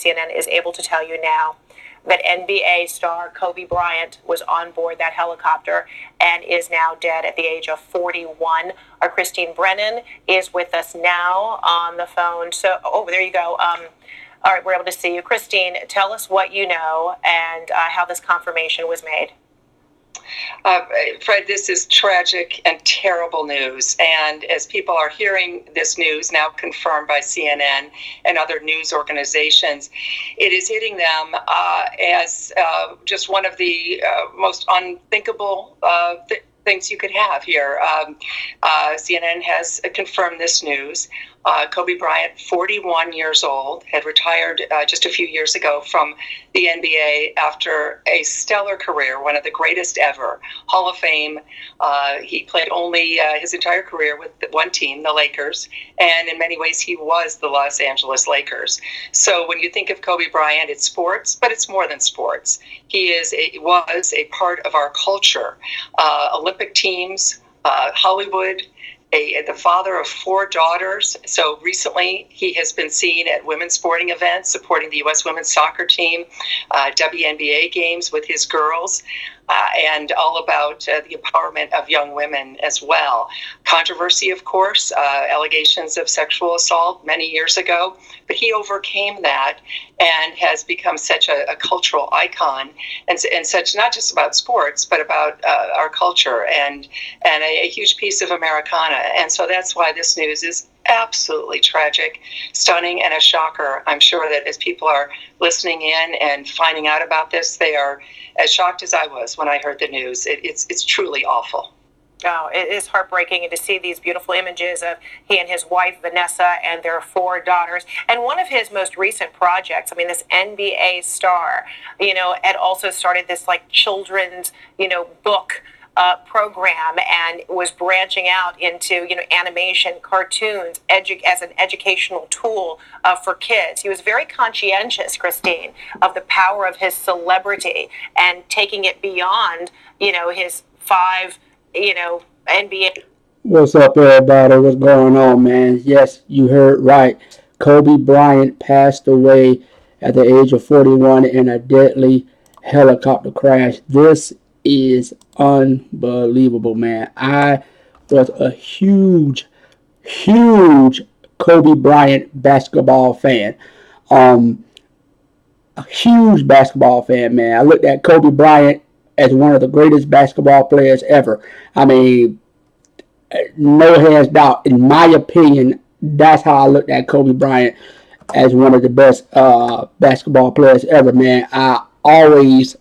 CNN is able to tell you now that NBA star Kobe Bryant was on board that helicopter and is now dead at the age of 41. Our Christine Brennan is with us now on the phone. So, oh, there you go. Um, all right, we're able to see you. Christine, tell us what you know and uh, how this confirmation was made. Uh, Fred, this is tragic and terrible news. And as people are hearing this news, now confirmed by CNN and other news organizations, it is hitting them uh, as uh, just one of the uh, most unthinkable uh, th- things you could have here. Um, uh, CNN has confirmed this news. Uh, Kobe Bryant, 41 years old, had retired uh, just a few years ago from the NBA after a stellar career, one of the greatest ever, Hall of Fame. Uh, he played only uh, his entire career with one team, the Lakers, and in many ways he was the Los Angeles Lakers. So when you think of Kobe Bryant, it's sports, but it's more than sports. He is a, was a part of our culture. Uh, Olympic teams, uh, Hollywood a, the father of four daughters. So recently, he has been seen at women's sporting events, supporting the U.S. women's soccer team, uh, WNBA games with his girls uh, and all about uh, the empowerment of young women as well. Controversy, of course, uh, allegations of sexual assault many years ago, but he overcame that and has become such a, a cultural icon and, and such not just about sports, but about uh, our culture and, and a, a huge piece of Americana. And so that's why this news is absolutely tragic, stunning, and a shocker. I'm sure that as people are listening in and finding out about this, they are as shocked as I was when I heard the news. It, it's it's truly awful. Oh, it is heartbreaking and to see these beautiful images of he and his wife Vanessa and their four daughters. And one of his most recent projects, I mean, this NBA star, you know, had also started this like children's, you know, book uh, program and was branching out into you know animation, cartoons, edu- as an educational tool uh, for kids. He was very conscientious, Christine, of the power of his celebrity and taking it beyond you know his five you know NBA. What's up, everybody? What's going on, man? Yes, you heard right. Kobe Bryant passed away at the age of 41 in a deadly helicopter crash. This is unbelievable, man. I was a huge, huge Kobe Bryant basketball fan. Um, a huge basketball fan, man. I looked at Kobe Bryant as one of the greatest basketball players ever. I mean, no hands doubt, in my opinion, that's how I looked at Kobe Bryant as one of the best uh, basketball players ever, man. I always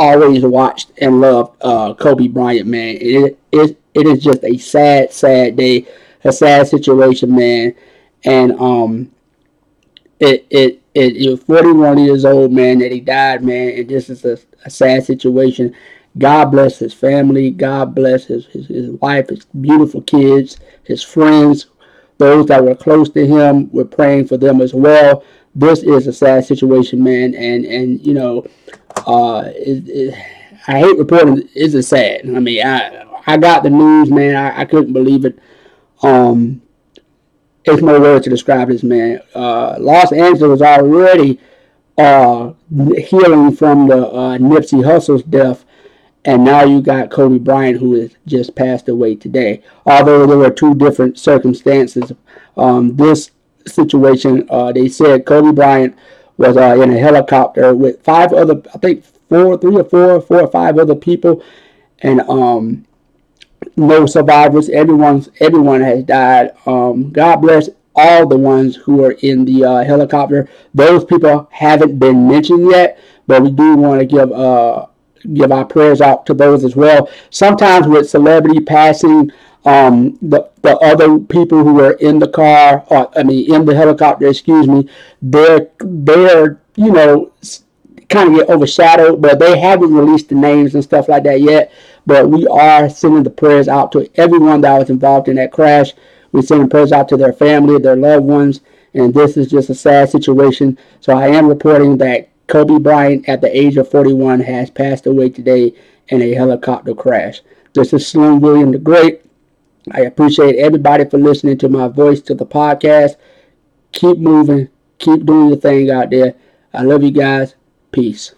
always watched and loved uh, Kobe Bryant, man. It, it, it is just a sad, sad day, a sad situation, man. And um, it it it you're 41 years old, man, that he died, man, and this is a, a sad situation. God bless his family. God bless his, his, his wife, his beautiful kids, his friends, those that were close to him. We're praying for them as well. This is a sad situation, man, and and you know uh, it, it, I hate reporting. It's a sad. I mean, I I got the news, man. I, I couldn't believe it. Um, it's no word to describe this man. Uh, Los Angeles already uh, healing from the uh, Nipsey Hussle's death, and now you got Kobe Bryant who has just passed away today. Although there were two different circumstances, um, this situation uh, they said Kobe Bryant was uh, in a helicopter with five other, I think four, three or four, four or five other people, and um, no survivors. Everyone's everyone has died. Um, God bless all the ones who are in the uh, helicopter. Those people haven't been mentioned yet, but we do want to give uh give our prayers out to those as well. Sometimes with celebrity passing, um, the the other people who were in the car, or I mean in the helicopter, excuse me, they're they're you know kind of get overshadowed, but they haven't released the names and stuff like that yet. But we are sending the prayers out to everyone that was involved in that crash. We're sending prayers out to their family, their loved ones, and this is just a sad situation. So I am reporting that Kobe Bryant, at the age of 41, has passed away today in a helicopter crash. This is Slim William the Great. I appreciate everybody for listening to my voice to the podcast. Keep moving, keep doing your thing out there. I love you guys. Peace.